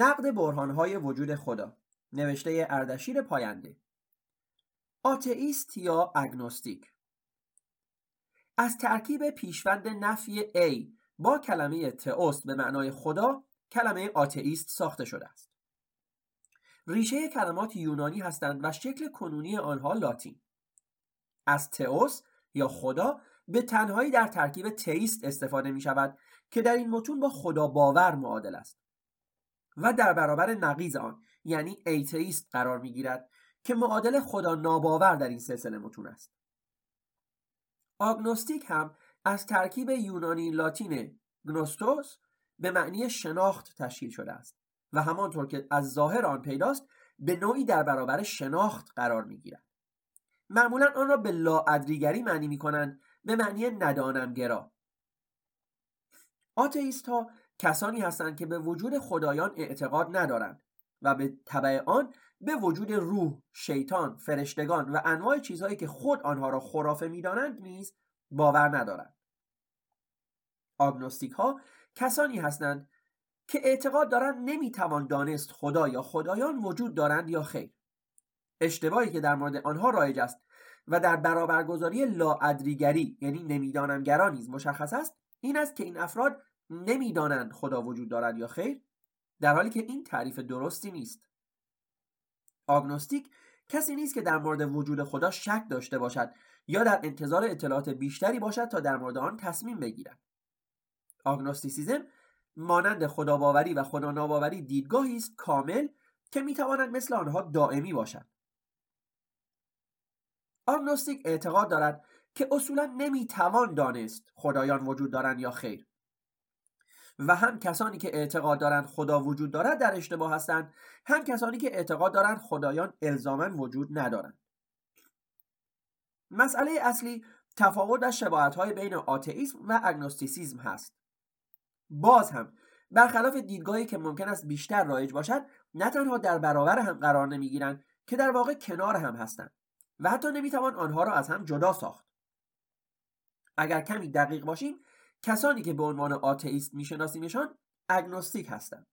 نقد برهانهای وجود خدا نوشته اردشیر پاینده. آتئیست یا اگنوستیک؟ از ترکیب پیشوند نفی A با کلمه تئوس به معنای خدا کلمه آتئیست ساخته شده است. ریشه کلمات یونانی هستند و شکل کنونی آنها لاتین. از تئوس یا خدا به تنهایی در ترکیب تئیست استفاده می شود که در این متون با خدا باور معادل است. و در برابر نقیز آن یعنی ایتئیست قرار می گیرد که معادل خدا ناباور در این سلسله متون است آگنوستیک هم از ترکیب یونانی لاتین گنوستوس به معنی شناخت تشکیل شده است و همانطور که از ظاهر آن پیداست به نوعی در برابر شناخت قرار می گیرد. معمولا آن را به لاادریگری معنی می کنند به معنی ندانمگرا آتئیست ها کسانی هستند که به وجود خدایان اعتقاد ندارند و به طبع آن به وجود روح، شیطان، فرشتگان و انواع چیزهایی که خود آنها را خرافه می‌دانند نیز باور ندارند. آگنوستیک ها کسانی هستند که اعتقاد دارند نمی‌توان دانست خدا یا خدایان وجود دارند یا خیر. اشتباهی که در مورد آنها رایج است و در برابرگذاری لاادریگری یعنی نمیدانمگرا نیز مشخص است این است که این افراد نمی‌دانند خدا وجود دارد یا خیر در حالی که این تعریف درستی نیست. آگنوستیک کسی نیست که در مورد وجود خدا شک داشته باشد یا در انتظار اطلاعات بیشتری باشد تا در مورد آن تصمیم بگیرد. آگنوستیسیزم مانند خداباوری و خدا ناباوری دیدگاهی است کامل که می‌تواند مثل آنها دائمی باشد. آگنوستیک اعتقاد دارد که اصولا نمی‌توان دانست خدایان وجود دارند یا خیر. و هم کسانی که اعتقاد دارند خدا وجود دارد در اشتباه هستند هم کسانی که اعتقاد دارند خدایان الزاما وجود ندارند. مسئله اصلی تفاوت در شباهت های بین آتئیسم و اگنوستیسیزم هست. باز هم برخلاف دیدگاهی که ممکن است بیشتر رایج باشد نه تنها در برابر هم قرار نمی‌گیرند که در واقع کنار هم هستند و حتی نمی‌توان آنها را از هم جدا ساخت. اگر کمی دقیق باشیم کسانی که به عنوان آتئیست میشناسیمشان اگنوستیک هستند.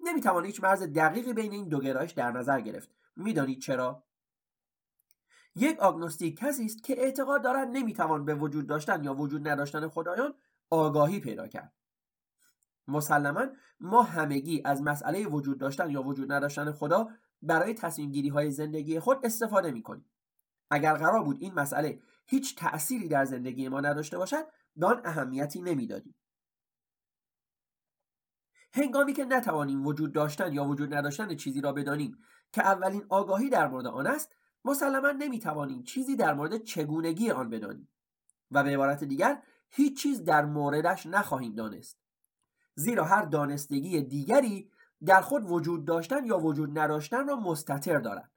نمی‌توان هیچ مرز دقیقی بین این دو گرایش در نظر گرفت. می‌دانید چرا؟ یک آگنوستیک کسی است که اعتقاد دارد نمی‌توان به وجود داشتن یا وجود نداشتن خدایان آگاهی پیدا کرد. مسلما ما همگی از مسئله وجود داشتن یا وجود نداشتن خدا برای تصمیم گیری های زندگی خود استفاده می کنیم. اگر قرار بود این مسئله هیچ تأثیری در زندگی ما نداشته باشد دان اهمیتی نمی‌دادیم. هنگامی که نتوانیم وجود داشتن یا وجود نداشتن چیزی را بدانیم که اولین آگاهی در مورد آن است مسلما نمی‌توانیم چیزی در مورد چگونگی آن بدانیم و به عبارت دیگر هیچ چیز در موردش نخواهیم دانست زیرا هر دانستگی دیگری در خود وجود داشتن یا وجود نداشتن را مستطر دارد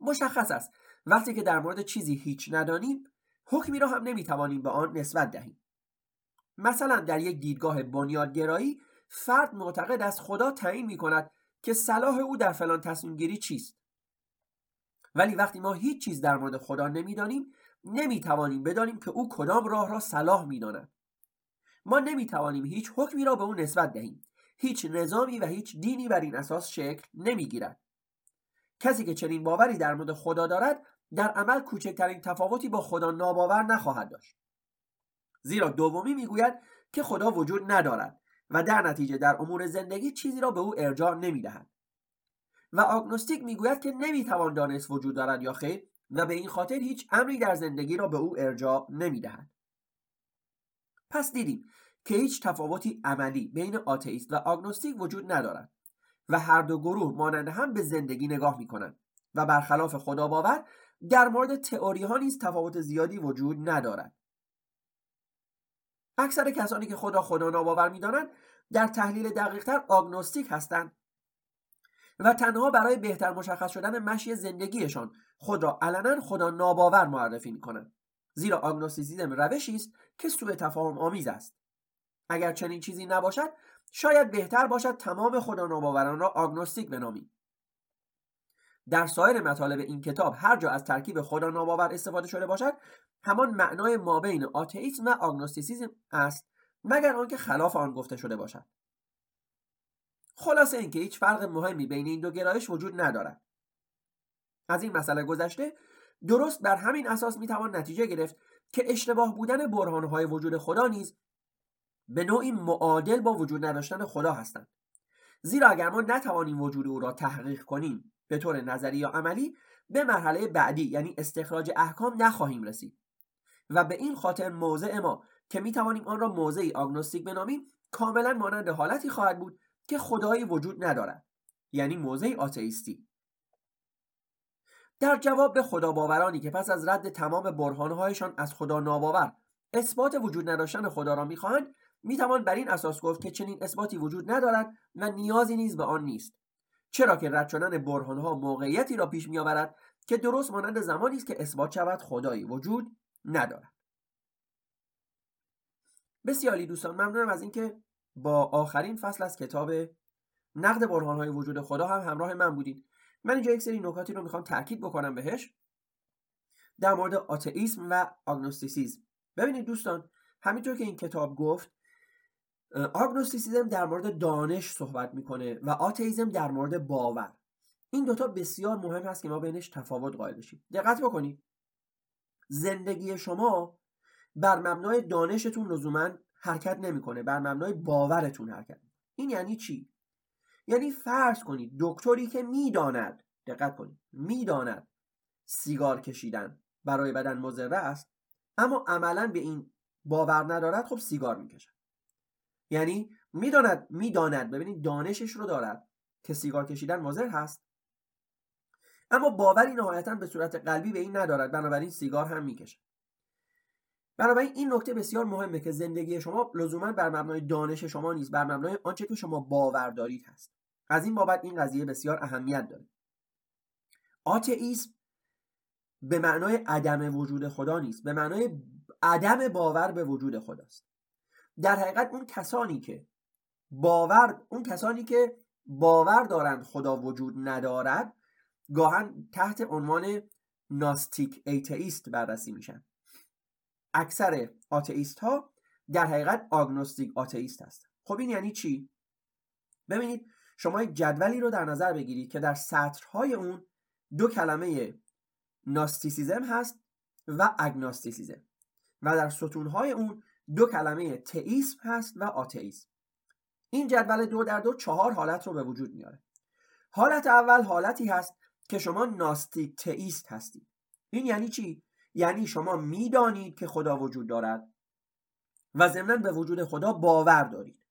مشخص است وقتی که در مورد چیزی هیچ ندانیم حکمی را هم نمی‌توانیم به آن نسبت دهیم. مثلا در یک دیدگاه بنیادگرایی فرد معتقد است خدا تعیین می کند که صلاح او در فلان تصمیم گیری چیست. ولی وقتی ما هیچ چیز در مورد خدا نمی‌دانیم نمی‌توانیم بدانیم که او کدام راه را صلاح می‌داند. ما نمی‌توانیم هیچ حکمی را به او نسبت دهیم. هیچ نظامی و هیچ دینی بر این اساس شکل نمی‌گیرد. کسی که چنین باوری در مورد خدا دارد در عمل کوچکترین تفاوتی با خدا ناباور نخواهد داشت. زیرا دومی می‌گوید که خدا وجود ندارد و در نتیجه در امور زندگی چیزی را به او ارجاع نمی‌دهد. و آگنوستیک می‌گوید که نمی‌توان دانست وجود دارد یا خیر و به این خاطر هیچ امری در زندگی را به او ارجاع نمی‌دهد. پس دیدیم که هیچ تفاوتی عملی بین آتئیست و آگنوستیک وجود ندارد و هر دو گروه مانند هم به زندگی نگاه می کنند و برخلاف خدا باور در مورد تئوری ها نیز تفاوت زیادی وجود ندارد. اکثر کسانی که خدا خدا ناباور می‌دانند در تحلیل دقیقتر آگنوستیک هستند و تنها برای بهتر مشخص شدن مشی زندگیشان خود را علنا خدا ناباور معرفی می کنند زیرا آگنوستیسیزم روشی است که سوء تفاهم آمیز است. اگر چنین چیزی نباشد شاید بهتر باشد تمام خدا ناباوران را آگنوستیک بنامیم. در سایر مطالب این کتاب هر جا از ترکیب خدا ناباور استفاده شده باشد همان معنای مابین آتئیسم و آگنوستیسیزم است مگر آنکه خلاف آن گفته شده باشد. خلاصه اینکه هیچ فرق مهمی بین این دو گرایش وجود ندارد. از این مسئله گذشته درست بر همین اساس می‌توان نتیجه گرفت که اشتباه بودن برهانهای وجود خدا نیز به نوعی معادل با وجود نداشتن خدا هستند. زیرا اگر ما نتوانیم وجود او را تحقیق کنیم به طور نظری یا عملی به مرحله بعدی یعنی استخراج احکام نخواهیم رسید. و به این خاطر موضع ما که می توانیم آن را موضعی آگنوستیک بنامیم کاملا مانند حالتی خواهد بود که خدایی وجود ندارد یعنی موضعی آتئیستی. در جواب به خدا باورانی که پس از رد تمام برهانهایشان از خدا ناباور اثبات وجود نداشتن خدا را می‌خواهند می‌توان بر این اساس گفت که چنین اثباتی وجود ندارد و نیازی نیز به آن نیست. چرا که رد شدن برهانها موقعیتی را پیش میآورد که درست مانند زمانی است که اثبات شود خدایی وجود ندارد. بسیاری دوستان ممنونم از اینکه با آخرین فصل از کتاب نقد برهانهای وجود خدا هم همراه من بودید من اینجا یک سری نکاتی رو می‌خوام تاکید بکنم بهش. در مورد آتئیسم و آگنوستیسیزم. ببینید دوستان همینطور که این کتاب گفت آگنوستیسیزم در مورد دانش صحبت می‌کنه و آتئیزم در مورد باور. این دوتا بسیار مهم هست که ما بینش تفاوت قائل بشیم. دقت بکنید زندگی شما بر مبنای دانشتون لزوما حرکت نمی‌کنه. بر مبنای باورتون حرکت این یعنی چی؟ یعنی فرض کنید دکتری که می‌داند دقت کنید می‌داند سیگار کشیدن برای بدن مضر است اما عملا به این باور ندارد خب سیگار می‌کشد. یعنی می‌داند می‌داند. ببینید دانشش رو دارد که سیگار کشیدن مضر هست. اما باوری نهایتا به صورت قلبی به این ندارد. بنابراین سیگار هم می‌کشد. بنابراین این نکته بسیار مهمه که زندگی شما لزوما بر مبنای دانش شما نیست بر مبنای آنچه که شما باور دارید هست. از این بابت این قضیه بسیار اهمیت داره. آتئیسم به معنای عدم وجود خدا نیست. به معنای عدم باور به وجود خداست. در حقیقت اون کسانی که باور اون کسانی که باور دارند خدا وجود ندارد گاهن تحت عنوان ناستیک ایتئیست بررسی میشن. اکثر آتئیست ها در حقیقت آگنوستیک آتئیست هست خب این یعنی چی؟ ببینید شما یک جدولی رو در نظر بگیرید که در سطرهای اون دو کلمه ناستیسیزم هست و اگناستیسیزم و در ستونهای اون دو کلمه تئیسم هست و آتئیسم. این جدول دو در دو چهار حالت رو به وجود میاره. حالت اول حالتی هست که شما ناستیک تئیست هستید. این یعنی چی؟ یعنی شما می‌دانید که خدا وجود دارد و ضمنا به وجود خدا باور دارید.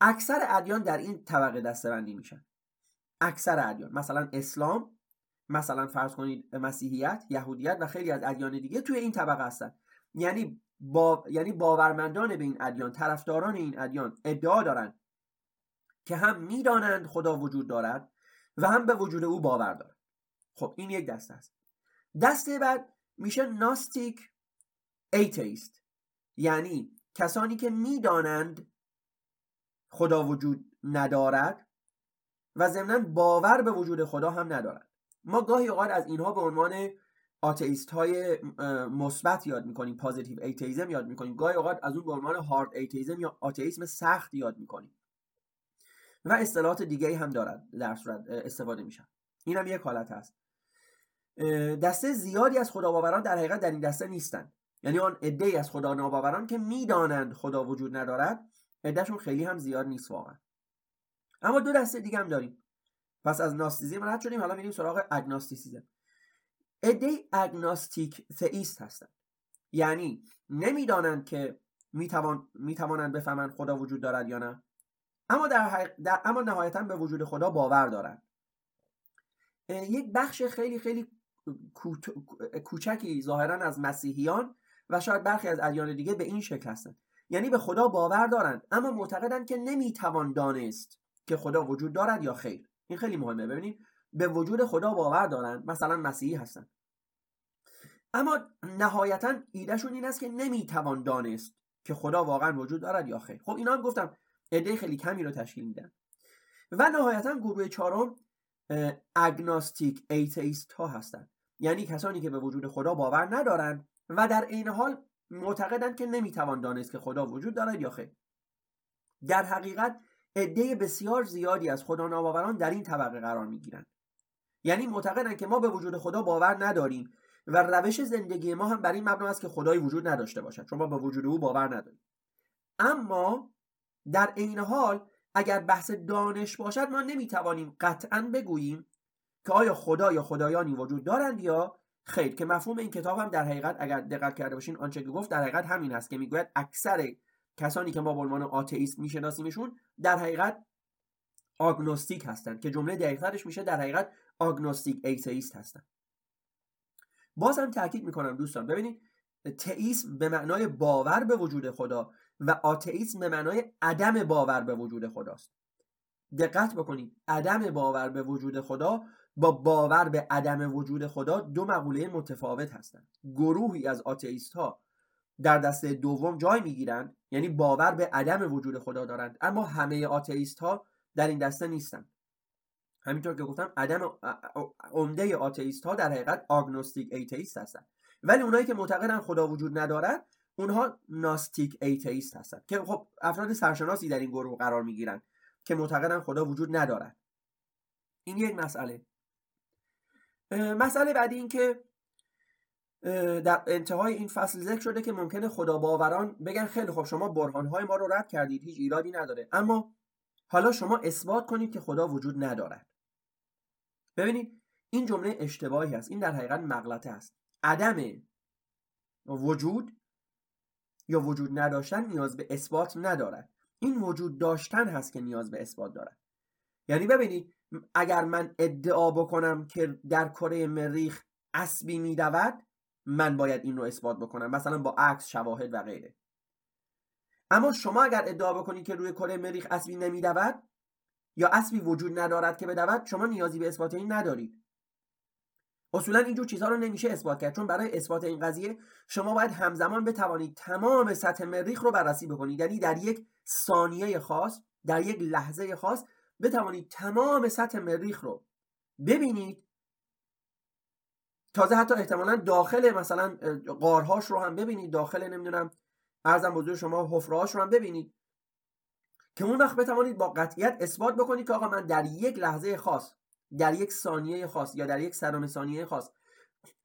اکثر ادیان در این طبقه دستبندی میشن. اکثر ادیان مثلا اسلام مثلا فرض کنید مسیحیت یهودیت و خیلی از ادیان دیگه توی این طبقه هستن. یعنی با... یعنی باورمندان به این ادیان طرفداران این ادیان ادعا دارند که هم می‌دانند خدا وجود دارد و هم به وجود او باور دارند. خب این یک دسته است. دسته بعد میشه gnostic atheist یعنی کسانی که می‌دانند خدا وجود ندارد و ضمنا باور به وجود خدا هم ندارد ما گاهی اوقات از اینها به عنوان آتئیست های مثبت یاد می‌کنیم پازیتیو ایتیزم یاد می‌کنیم. گاهی اوقات از اون به عنوان هارد ایتیزم یا آتئیسم سخت یاد می‌کنیم. و اصطلاحات دیگه هم دارد در صورت استفاده میشن. این هم یک حالت هست. دسته زیادی از خداباوران در حقیقت در این دسته نیستن. یعنی آن عده از خدا ناباوران که می‌دانند خدا وجود ندارد عدهشون خیلی هم زیاد نیست واقعا. اما دو دسته دیگه هم داریم. پس از ناستیزم رد شدیم. حالا میریم سراغ اگناستیسیزم. عده اگناستیک تئیست هستند. یعنی نمی‌دانند که می‌توان می‌توانند بفهمند خدا وجود دارد یا نه. اما در, در اما نهایتا به وجود خدا باور دارند. یک بخش خیلی خیلی کوچکی ظاهرا از مسیحیان و شاید برخی از ادیان دیگه به این شکل هستند. یعنی به خدا باور دارند اما معتقدند که نمی‌توان دانست که خدا وجود دارد یا خیر. این خیلی مهمه. ببینید به وجود خدا باور دارند مثلا مسیحی هستن. اما نهایتا ایدهشون این است که نمی‌توان دانست که خدا واقعا وجود دارد یا خیر. خب اینا هم گفتم عده خیلی کمی رو تشکیل میدن. و نهایتا گروه چهارم agnostic atheist ها هستند یعنی کسانی که به وجود خدا باور ندارند و در عین حال معتقدند که نمی‌توان دانست که خدا وجود دارد یا خیر. در حقیقت عده بسیار زیادی از خدا ناباوران در این طبقه قرار می‌گیرند. یعنی معتقدند که ما به وجود خدا باور نداریم و روش زندگی ما هم بر این مبنا است که خدایی وجود نداشته باشد. چون ما به وجود او باور نداریم اما در عین حال اگر بحث دانش باشد ما نمی‌توانیم قطعا بگوییم که آیا خدا یا خدایانی وجود دارند یا خیر. که مفهوم این کتاب هم در حقیقت اگر دقت کرده باشین آنچه که گفت در حقیقت همین است که می‌گوید اکثر کسانی که ما به عنوان آتئیست میشناسیمشون در حقیقت آگنوستیک هستند که جمله دقیقترش میشه در حقیقت آگنوستیک ایتئیست هستند باز هم تاکید می‌کنم دوستان. ببینید تئیسم به معنای باور به وجود خدا و آتئیسم به معنای عدم باور به وجود خداست. دقت بکنید عدم باور به وجود خدا با باور به عدم وجود خدا دو مقوله متفاوت هستند. گروهی از آتئیست ها در دسته دوم جای می‌گیرند یعنی باور به عدم وجود خدا دارند. اما همه آتئیست ها در این دسته نیستند. همینطور که گفتم عدم عمده آتئیست ها در حقیقت آگنوستیک ایتئیست هستند ولی اونایی که معتقدن خدا وجود ندارد اونها ناستیک ایتئیست هستند که خب افراد سرشناسی در این گروه قرار می‌گیرند که معتقدن خدا وجود ندارد این یک مسئله. مسئله بعدی این که در انتهای این فصل ذکر شده که ممکنه خدا باوران بگن خیلی خب شما برهانهای ما رو رد کردید هیچ ایرادی نداره. اما حالا شما اثبات کنید که خدا وجود ندارد. ببینید این جمله اشتباهی است. این در حقیقت مغلطه است. عدم وجود یا وجود نداشتن نیاز به اثبات ندارد. این وجود داشتن هست که نیاز به اثبات دارد. یعنی ببینید اگر من ادعا بکنم که در کره مریخ اسبی میدود من باید این رو اثبات بکنم. مثلا با عکس شواهد و غیره. اما شما اگر ادعا بکنید که روی کره مریخ اسبی نمیدود یا اسبی وجود ندارد که بدود شما نیازی به اثبات این ندارید. اصولا اینجور چیزها رو نمیشه اثبات کرد چون برای اثبات این قضیه شما باید همزمان بتوانید تمام سطح مریخ رو بررسی بکنید. یعنی در یک ثانیه خاص در یک لحظه خاص بتوانید تمام سطح مریخ رو ببینید. تازه حتی احتمالا داخل مثلا قارهاش رو هم ببینید داخل نمی‌دونم ارزم بزرگ شما حفرهاش رو هم ببینید. که اون وقت بتوانید با قطعیت اثبات بکنید که آقا من در یک لحظه خاص در یک ثانیه خاص یا در یک سرم ثانیه خاص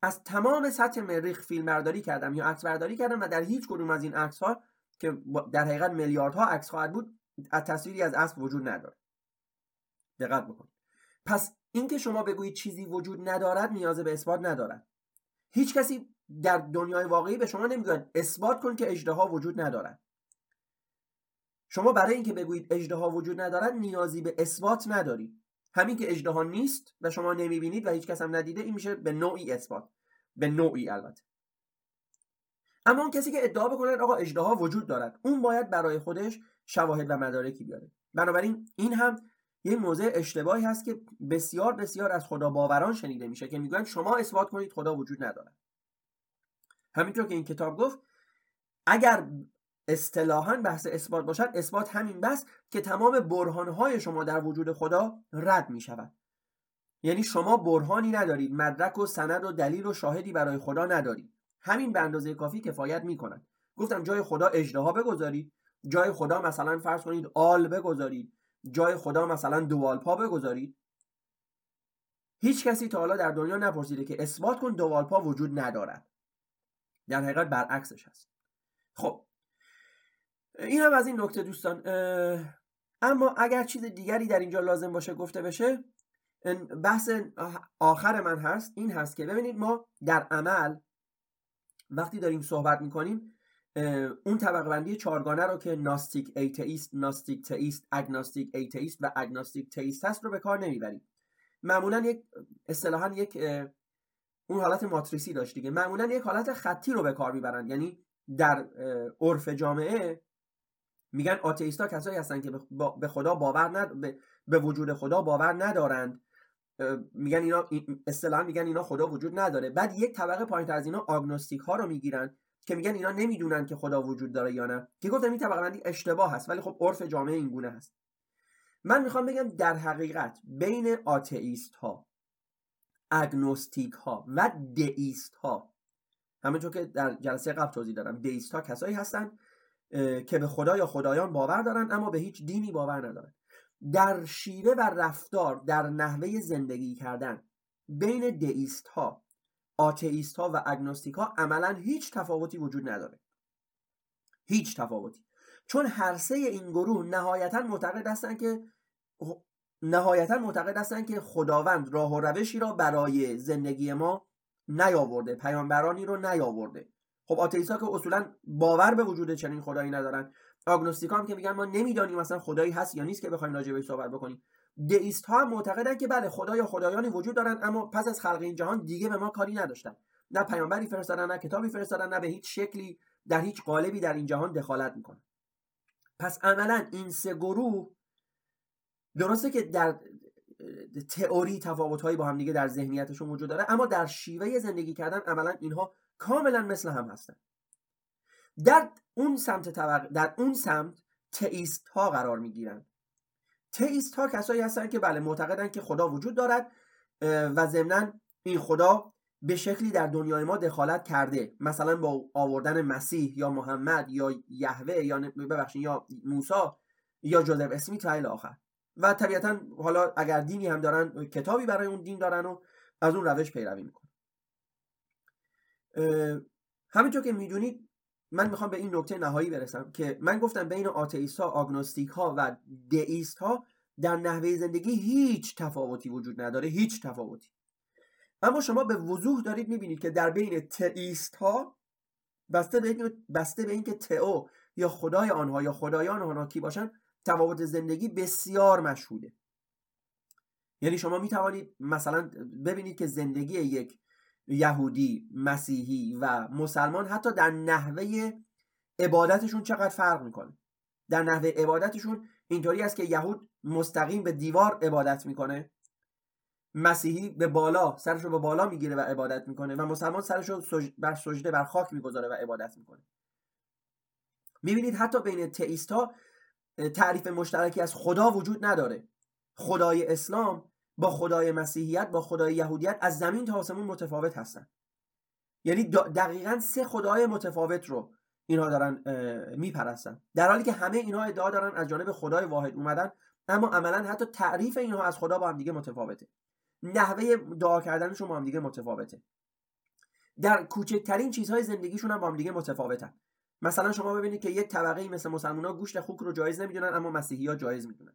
از تمام سطح مریخ فیلم برداری کردم یا عکس برداری کردم و در هیچ کدوم از این عکس ها که در حقیقت میلیاردها عکس خواهد بود از تصویری از اسب وجود نداره. دقت بکنید پس اینکه شما بگویید چیزی وجود ندارد نیاز به اثبات ندارد. هیچ کسی در دنیای واقعی به شما نمی‌گوید اثبات کن که اجدها وجود ندارد شما برای اینکه بگویید اجدها وجود ندارد نیازی به اثبات ندارید همین که اجدها نیست و شما نمی‌بینید و هیچ کس هم ندیده این میشه به نوعی اثبات. به نوعی البته. اما اون کسی که ادعا بکنه آقا اجدها وجود دارد اون باید برای خودش شواهد و مدارکی بیاره. بنابراین این هم یه موضع اشتباهی هست که بسیار بسیار از خدا باوران شنیده میشه که میگن شما اثبات کنید خدا وجود ندارد. همینطور که این کتاب گفت اگر اصطلاحا بحث اثبات باشد اثبات همین بس که تمام برهانهای شما در وجود خدا رد می شود یعنی شما برهانی ندارید مدرک و سند و دلیل و شاهدی برای خدا ندارید. همین به اندازه کافی کفایت می کند گفتم جای خدا اجدها بگذارید. جای خدا مثلا فرض کنید آل بگذارید. جای خدا مثلا دوالپا بگذارید. هیچ کسی تا حالا در دنیا نپرسیده که اثبات کن دوالپا وجود ندارد. در حقیقت برعکسش هست. خب این هم از این نکته دوستان اما اگر چیز دیگری در اینجا لازم باشه گفته بشه بحث آخر من هست این هست که ببینید ما در عمل وقتی داریم صحبت می‌کنیم اون طبقه بندی چهارگانه رو که ناستیک ایتئیست ناستیک تئیست اگناستیک ایتئیست و اگناستیک تئیست هست رو به کار نمی‌بریم. معمولا یک اصطلاحا یک اون حالت ماتریسی داشت دیگه. معمولا یک حالت خطی رو به کار می‌برن. یعنی در عرف جامعه میگن آتئیستا کسایی هستن که به خدا باور ند... به وجود خدا باور ندارند. میگن اینا اصطلاحا میگن اینا خدا وجود نداره. بعد یک طبقه پایین از اینا آگنوستیک ها رو می‌گیرن که میگن اینا نمی‌دونن که خدا وجود داره یا نه. که گفتم این طبقه بندی اشتباه هست ولی خب عرف جامعه این گونه هست. من می‌خوام بگم در حقیقت بین آتئیست ها اگنوستیک ها و دئیست ها همونطور که در جلسه قبل توضیح دادم دیست ها کسایی هستن که به خدا یا خدایان باور دارن اما به هیچ دینی باور ندارن. در شیوه و رفتار در نحوه زندگی کردن بین دیست ها آتئیست ها و اگنوستیک ها عملا هیچ تفاوتی وجود نداره. هیچ تفاوتی. چون هر سه این گروه نهایتا معتقد هستند که نهایتا معتقد هستند که خداوند راه و روشی را برای زندگی ما نیاورده پیامبرانی رو نیاورده. خب آتئیستا که اصولا باور به وجود چنین خدایی ندارن. آگنوستیکا هم که میگن ما نمی‌دانیم مثلا خدایی هست یا نیست که بخوایم راجع بهش صحبت بکنیم. دئیست ها معتقدن که بله خدا یا خدایانی وجود دارن اما پس از خلق این جهان دیگه به ما کاری نداشتن. نه پیامبری فرستادن نه کتابی فرستادن نه به هیچ شکلی در هیچ قالبی در این جهان دخالت می‌کنن. پس عملا این سه گروه درسته که در تئوری تفاوت هایی با هم دیگه در ذهنیتشون وجود داره اما در شیوه زندگی کردن عملا اینها کاملا مثل هم هستن. در اون سمت در اون سمت تئیست ها قرار می‌گیرن. تئیست ها کسایی هستن که بله معتقدن که خدا وجود دارد و ضمنا این خدا به شکلی در دنیای ما دخالت کرده. مثلا با آوردن مسیح یا محمد یا یهوه یا ببخشید یا موسی یا جوزف اسمیت و آخر. و طبیعتا حالا اگر دینی هم دارن کتابی برای اون دین دارن و از اون روش پیروی می‌کنن. همینطور که می‌دونید من می‌خوام به این نکته نهایی برسم که من گفتم بین آتئیست ها آگنوستیک ها و دئیست ها در نحوه زندگی هیچ تفاوتی وجود نداره هیچ تفاوتی. اما شما به وضوح دارید می‌بینید که در بین تئیست ها بسته به, بسته به اینکه تئو یا خدای آنها یا خدایان آنها کی باشن تفاوت زندگی بسیار مشهوده. یعنی شما می توانید مثلا ببینید که زندگی یک یهودی مسیحی و مسلمان حتی در نحوه عبادتشون چقدر فرق می‌کنه. در نحوه عبادتشون اینطوری است که یهود مستقیم به دیوار عبادت می‌کنه مسیحی به بالا سرش رو به بالا می‌گیره و عبادت می‌کنه و مسلمان سرش رو بر سجده بر خاک می‌گذاره و عبادت می‌کنه. می‌بینید حتی بین تئیست ها تعریف مشترکی از خدا وجود نداره. خدای اسلام با خدای مسیحیت با خدای یهودیت از زمین تا آسمون متفاوت هستن. یعنی دقیقا سه خدای متفاوت رو اینها دارن میپرستن. در حالی که همه اینها ادعا دارن از جانب خدای واحد اومدن اما عملا حتی تعریف اینها از خدا با هم دیگه متفاوته. نحوه دعا کردنشون با هم دیگه متفاوته. در کوچکترین چیزهای زندگیشون هم با هم دیگه متفاوتن. مثلا شما ببینید که یک طبقه مثل مسلمان ها گوشت خوک رو جایز نمی‌دونن اما مسیحی ها جایز می‌دونن.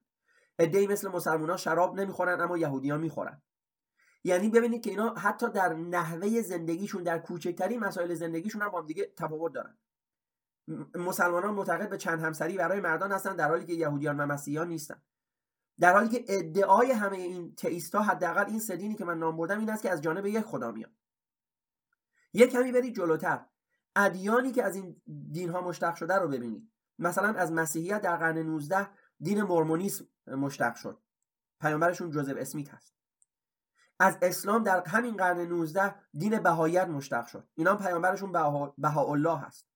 ای مثل مسلمان ها شراب نمی‌خورن اما یهودی ها می‌خورن. یعنی ببینید که اینا حتی در نحوه زندگیشون در کوچکترین مسائل زندگیشون هم با هم دیگه تفاوت دارن. مسلمانان معتقد به چند همسری برای مردان هستن در حالی که یهودیان و مسیحیان نیستن. در حالی که ادعای همه این تئیستا حداقل این سدینی که من نام بردم این است که از جانب یک خدا میاد. یک کمی برید جلوتر. ادیانی که از این دین ها مشتق شده رو ببینید. مثلا از مسیحیت در قرن 19 دین مرمونیسم مشتق شد. پیامبرشون جوزف اسمیت هست. از اسلام در همین قرن 19 دین بهاییت مشتق شد. اینا پیامبرشون بهاءالله هست.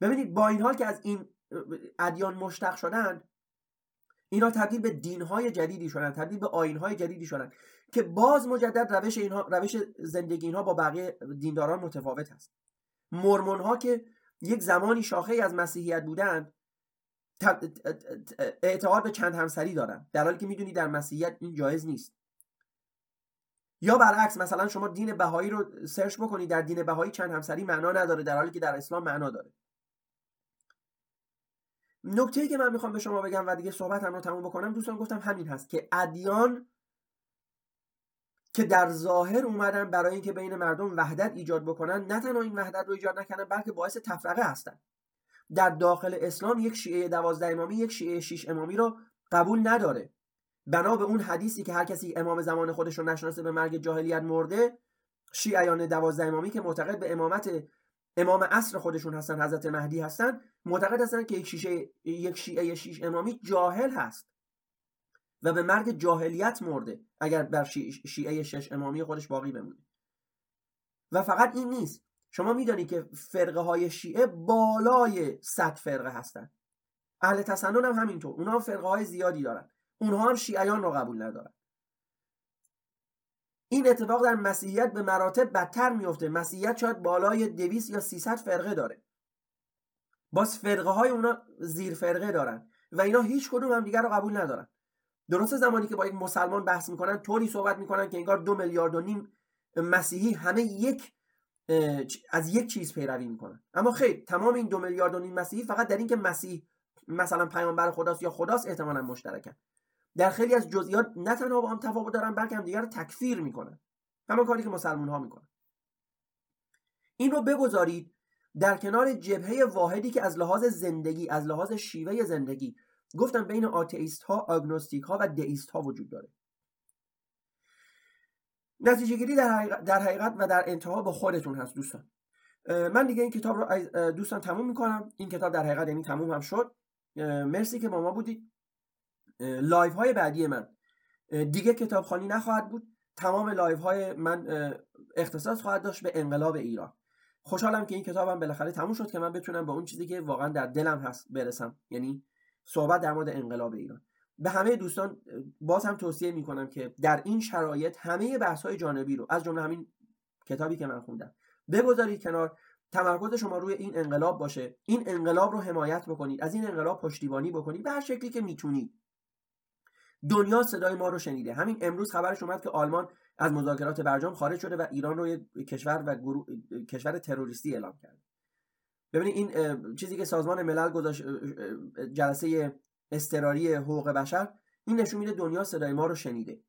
ببینید با این حال که از این ادیان مشتق شدن اینا تبدیل به دینهای جدیدی شدن تبدیل به آینهای جدیدی شدن که باز مجدد روش اینها روش زندگی اینها با بقیه دینداران متفاوت هست. مرمون ها که یک زمانی شاخه از مسیحیت بودند اعتقاد به چند همسری دارن در حالی که می‌دونی در مسیحیت این جایز نیست. یا برعکس مثلا شما دین بهایی رو سرچ بکنید در دین بهایی چند همسری معنا نداره در حالی که در اسلام معنا داره. نکته ای که من می‌خوام به شما بگم و دیگه صحبت هم رو تموم بکنم دوستان گفتم همین هست که ادیان که در ظاهر اومدن برای اینکه بین مردم وحدت ایجاد بکنن نه تنها این وحدت رو ایجاد نکنن بلکه باعث تفرقه هستن. در داخل اسلام یک شیعه دوازده امامی یک شیعه شیش امامی رو قبول نداره. بنا به اون حدیثی که هر کسی امام زمان خودش رو نشناسه به مرگ جاهلیت مرده شیعیان دوازده امامی که معتقد به امامت امام عصر خودشون هستن حضرت مهدی هستن معتقد هستن که یک شیعه یک شیعه شیش امامی جاهل هست و به مرگ جاهلیت مرده اگر بر شیعه شش امامی خودش باقی بمونه. و فقط این نیست. شما می‌دانید که فرقه های شیعه بالای صد فرقه هستن. اهل تسنن هم همینطور. اونها هم فرقه های زیادی دارن. اونها هم شیعیان رو قبول ندارن. این اتفاق در مسیحیت به مراتب بدتر میفته مسیحیت شاید بالای 200 یا 300 فرقه داره. باز فرقه های اونا زیر فرقه دارن و اینا هیچ کدوم هم دیگر رو قبول ندارن. درسته زمانی که با یک مسلمان بحث می‌کنن طوری صحبت می‌کنن که انگار دو میلیارد و نیم مسیحی همه یک از یک چیز پیروی می‌کنن اما خیر تمام این دو میلیارد و نیم مسیحی فقط در اینکه مسیح مثلا پیامبر خداست یا خداست احتمالا مشترکن. در خیلی از جزئیات نه تنها با هم تفاوت دارن بلکه هم دیگر تکفیر می‌کنن. همون کاری که مسلمان ها می‌کنن. این رو بگذارید در کنار جبهه واحدی که از لحاظ زندگی از لحاظ شیوه زندگی گفتم بین آتئیست ها آگنوستیک ها و دئیست ها وجود داره. نتیجه گیری در حقیقت, در حقیقت و در انتها با خودتون هست دوستان. من دیگه این کتاب رو دوستان تموم می‌کنم. این کتاب در حقیقت یعنی تموم هم شد. مرسی که با ما بودید. live های بعدی من. دیگه کتابخوانی نخواهد بود. تمام live های من اختصاص خواهد داشت به انقلاب ایران. خوشحالم که این کتابم بالاخره تموم شد که من بتونم به اون چیزی که واقعا در دلم هست برسم. یعنی صحبت در مورد انقلاب ایران. به همه دوستان باز هم توصیه می‌کنم که در این شرایط همه بحث های جانبی رو از جمله همین کتابی که من خوندم بگذارید کنار تمرکز شما روی این انقلاب باشه. این انقلاب رو حمایت بکنید. از این انقلاب پشتیبانی بکنید. به هر شکلی که می‌تونید. دنیا صدای ما رو شنیده. همین امروز خبرش اومد که آلمان از مذاکرات برجام خارج شده و ایران رو یک کشور و کشور تروریستی اعلام کرد ببینید این چیزی که سازمان ملل گذاشت جلسه استراری حقوق بشر این نشون میده دنیا صدای ما رو شنیده.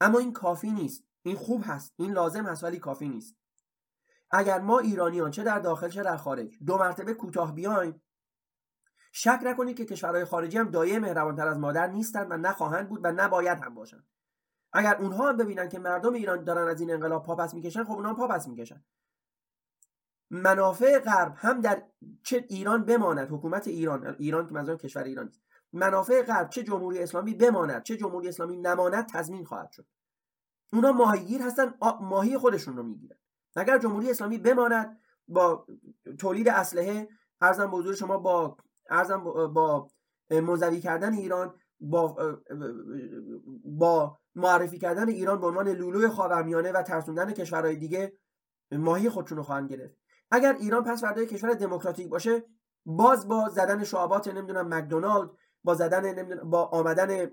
اما این کافی نیست. این خوب هست. این لازم هست ولی کافی نیست. اگر ما ایرانیان چه در داخل چه در خارج دو مرتبه کوتاه بیایم شک نکنید که کشورهای خارجی هم دایه مهربانتر از مادر نیستند و نخواهند بود و نباید هم باشند. اگر اونها هم ببینن که مردم ایران دارن از این انقلاب پاپس می‌کشن خب اونها پاپس می‌کشن. منافع غرب هم در چه ایران بماند حکومت ایران ایران که منظورم کشور ایران است منافع غرب چه جمهوری اسلامی بماند چه جمهوری اسلامی نماند تضمین خواهد شد. اونا ماهیگیر هستن ماهی خودشون رو می‌گیرن. اگر جمهوری اسلامی بماند با تولید اسلحه ارزم به شما با ارزم با منزوی کردن ایران با با معرفی کردن ایران به عنوان لولوی خاورمیانه و ترسوندن کشورهای دیگه ماهی خودشون رو خواهند گرفت. اگر ایران پس فردای کشور دموکراتیک باشه باز با زدن شعبات نمی‌دونم مکدونالد با زدن نمی‌دونم با آمدن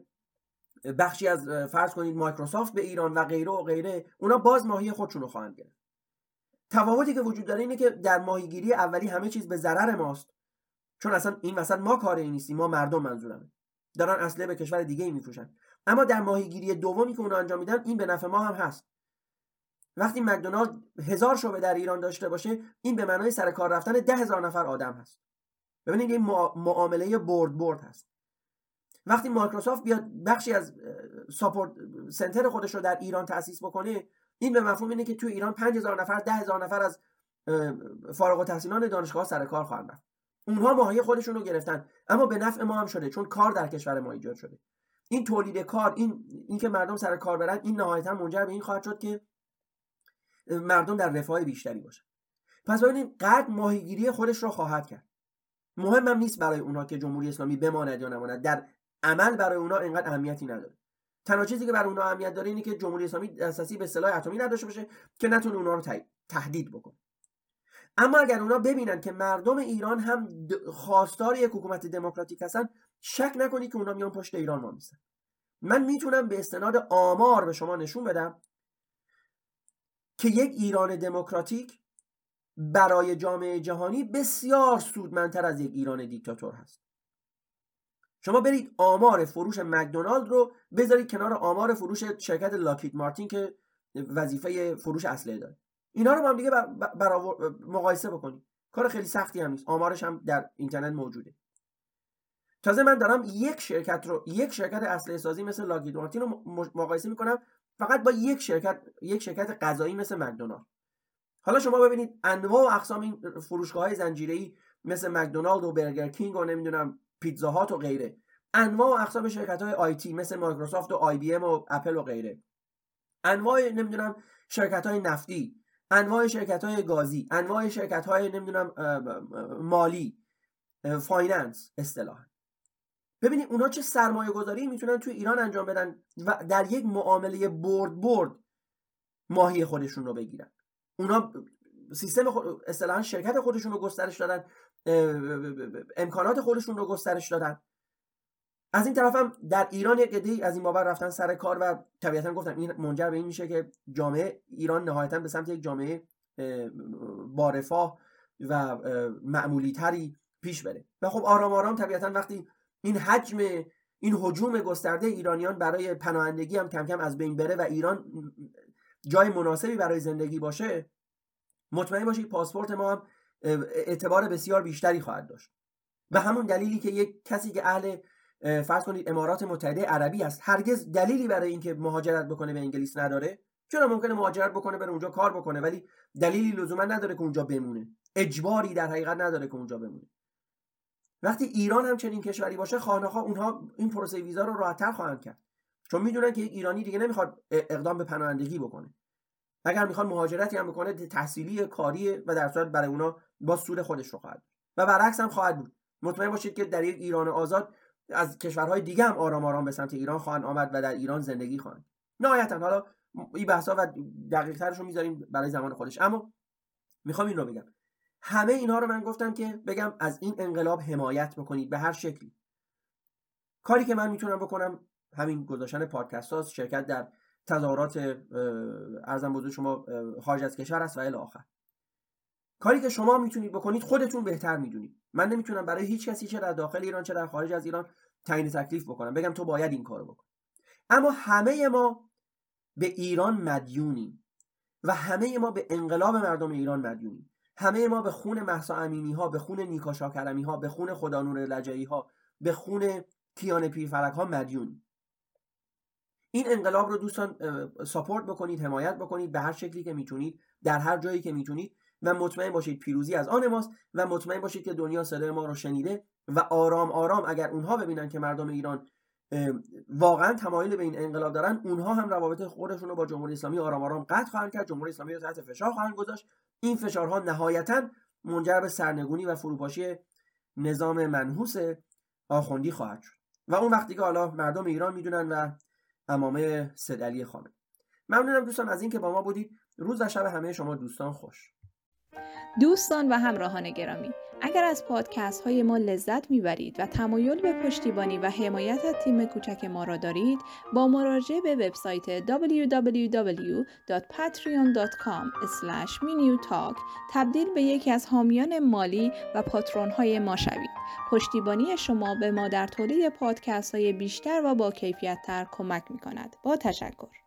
بخشی از فرض کنید مایکروسافت به ایران و غیره و غیره اونا باز ماهی خودشون رو خواهند گرفت. تفاوتی که وجود داره اینه که در ماهیگیری اولی همه چیز به ضرر ماست. چون اصلا این وسط ما کار این نیستیم ما مردم منظورمه. دارن اسلحه به کشور دیگه ای میفروشن. اما در ماهیگیری دومی که اونا انجام میدن این به نفع ما هم هست. وقتی مکدونالد هزار شعبه در ایران داشته باشه این به معنای سر کار رفتن ده هزار نفر آدم هست. ببینید این معامله برد برد هست. وقتی مایکروسافت بیاد بخشی از ساپورت سنتر خودش رو در ایران تأسیس بکنه این به مفهوم اینه که تو ایران 5000 نفر ده هزار نفر از فارغ التحصیلان دانشگاه سر کار خواهند رفت. اونها ماهی خودشون رو گرفتن اما به نفع ما هم شده چون کار در کشور ما ایجاد شده. این تولید کار این اینکه مردم سر کار برن این نهایتا منجر به این خواهد شد که مردم در رفاه بیشتری باشن. پس ببینید قد ماهیگیری خودش رو خواهد کرد. مهمم نیست برای اونها که جمهوری اسلامی بماند یا نماند. در عمل برای اونها اینقدر اهمیتی نداره. تنها چیزی که برای اونها اهمیت داره اینه که جمهوری اسلامی دسترسی به سلاح اتمی نداشته باشه که نتونه اونها رو تهدید بکنه. اما اگر اونا ببینن که مردم ایران هم خواستار یک حکومت دموکراتیک هستن شک نکنید که اونا میان پشت ایران ما میستن من می‌تونم به استناد آمار به شما نشون بدم که یک ایران دموکراتیک برای جامعه جهانی بسیار سودمندتر از یک ایران دیکتاتور هست. شما برید آمار فروش مکدونالد رو بذارید کنار آمار فروش شرکت لاکید مارتین که وظیفه فروش اسلحه داره. اینا رو با هم دیگه بر... مقایسه بکنید. کار خیلی سختی هم نیست. آمارش هم در اینترنت موجوده. تازه من دارم یک شرکت رو یک شرکت اسلحه سازی مثل لاکید مارتین رو مقایسه می‌کنم. فقط با یک شرکت یک شرکت غذایی مثل مکدونالد. حالا شما ببینید انواع و اقسام این فروشگاه های زنجیره‌ای مثل مکدونالد و برگر کینگ و نمی‌دونم پیتزا هات و غیره. انواع و اقسام شرکت های IT مثل مایکروسافت و آی بی ام و اپل و غیره. انواع نمی‌دونم شرکت های نفتی. انواع شرکت های گازی. انواع شرکت های نمی‌دونم مالی. finance اصطلاحا ببینید اونا چه سرمایه گذاری می‌تونن توی ایران انجام بدن و در یک معامله برد برد ماهی خودشون رو بگیرن. اونا سیستم خود... شرکت خودشون رو گسترش دادن امکانات خودشون رو گسترش دادن. از این طرف هم در ایران یک از این بابر رفتن سر کار و طبیعتا گفتم این منجر به این میشه که جامعه ایران نهایتا به سمت یک جامعه بارفاه و معمولی تری پیش بره. و خب آرام آرام طبیعتا وقتی این حجم این حجوم گسترده ایرانیان برای پناهندگی هم کم کم از بین بره و ایران جای مناسبی برای زندگی باشه مطمئن باشید پاسپورت ما هم اعتبار بسیار بیشتری خواهد داشت. به همون دلیلی که یک کسی که اهل فرض کنید امارات متحده عربی است هرگز دلیلی برای اینکه مهاجرت بکنه به انگلیس نداره. چرا ممکنه مهاجرت بکنه بره اونجا کار بکنه ولی دلیلی لزوما نداره که اونجا بمونه. اجباری در حقیقت نداره که اونجا بمونه. وقتی ایران هم چنین کشوری باشه خانه‌ها اونها این پروسه ویزا رو راحتتر خواهند کرد. چون می‌دونن که یک ایرانی دیگه نمی‌خواد اقدام به پناهندگی بکنه. اگر می‌خواد مهاجرتی هم بکنه تحصیلی کاری و در صورت برای اونا با سود خودش رو خواهد و برعکس هم خواهد بود. مطمئن باشید که در یک ایران آزاد از کشورهای دیگه هم آرام آرام به سمت ایران خواهند آمد و در ایران زندگی خواهند نهایتا حالا این بحثا و دقیق ترش رو می‌ذاریم برای زمان خودش. اما می‌خوام این رو بگم. همه اینها رو من گفتم که بگم از این انقلاب حمایت بکنید به هر شکلی. کاری که من می‌تونم بکنم همین گذاشتن پادکست هاست شرکت در تظاهرات ارزم بزرگ شما خارج از کشور است و الی آخر. کاری که شما می‌تونید بکنید خودتون بهتر می‌دونید. من نمی‌تونم برای هیچ کسی چه در داخل ایران چه در خارج از ایران تعیین تکلیف بکنم. بگم تو باید این کارو بکن اما همه ما به ایران مدیونیم و همه ما به انقلاب مردم ایران مدیونیم. همه ما به خون محسا امینی ها به خون نیکا شاکرمی ها به خون خدا نور لجایی ها به خون کیان پیرفلک ها مدیونیم. این انقلاب رو دوستان ساپورت بکنید حمایت بکنید به هر شکلی که می‌تونید در هر جایی که می‌تونید و مطمئن باشید پیروزی از آن ماست و مطمئن باشید که دنیا صدای ما رو شنیده و آرام آرام اگر اونها ببینن که مردم ایران واقعا تمایل به این انقلاب دارن اونها هم روابط خودشون رو با جمهوری اسلامی آرام آرام قطع خواهند کرد. جمهوری اسلامی رو تحت فشار خواهند گذاشت. این فشارها نهایتا منجر به سرنگونی و فروپاشی نظام منحوس آخوندی خواهد شد. و اون وقتی که حالا مردم ایران می‌دونن و امامه سدعلی خانم ممنونم دوستان از اینکه با ما بودید. روز و شب همه شما دوستان خوش. دوستان و همراهان گرامی اگر از پادکست های ما لذت می‌برید و تمایل به پشتیبانی و حمایت از تیم کوچک ما را دارید با مراجعه به وبسایت www.patreon.com talk تبدیل به یکی از حامیان مالی و patron های ما شوید. پشتیبانی شما به ما در تولید پادکست های بیشتر و با کیفیت تر کمک می کند با تشکر.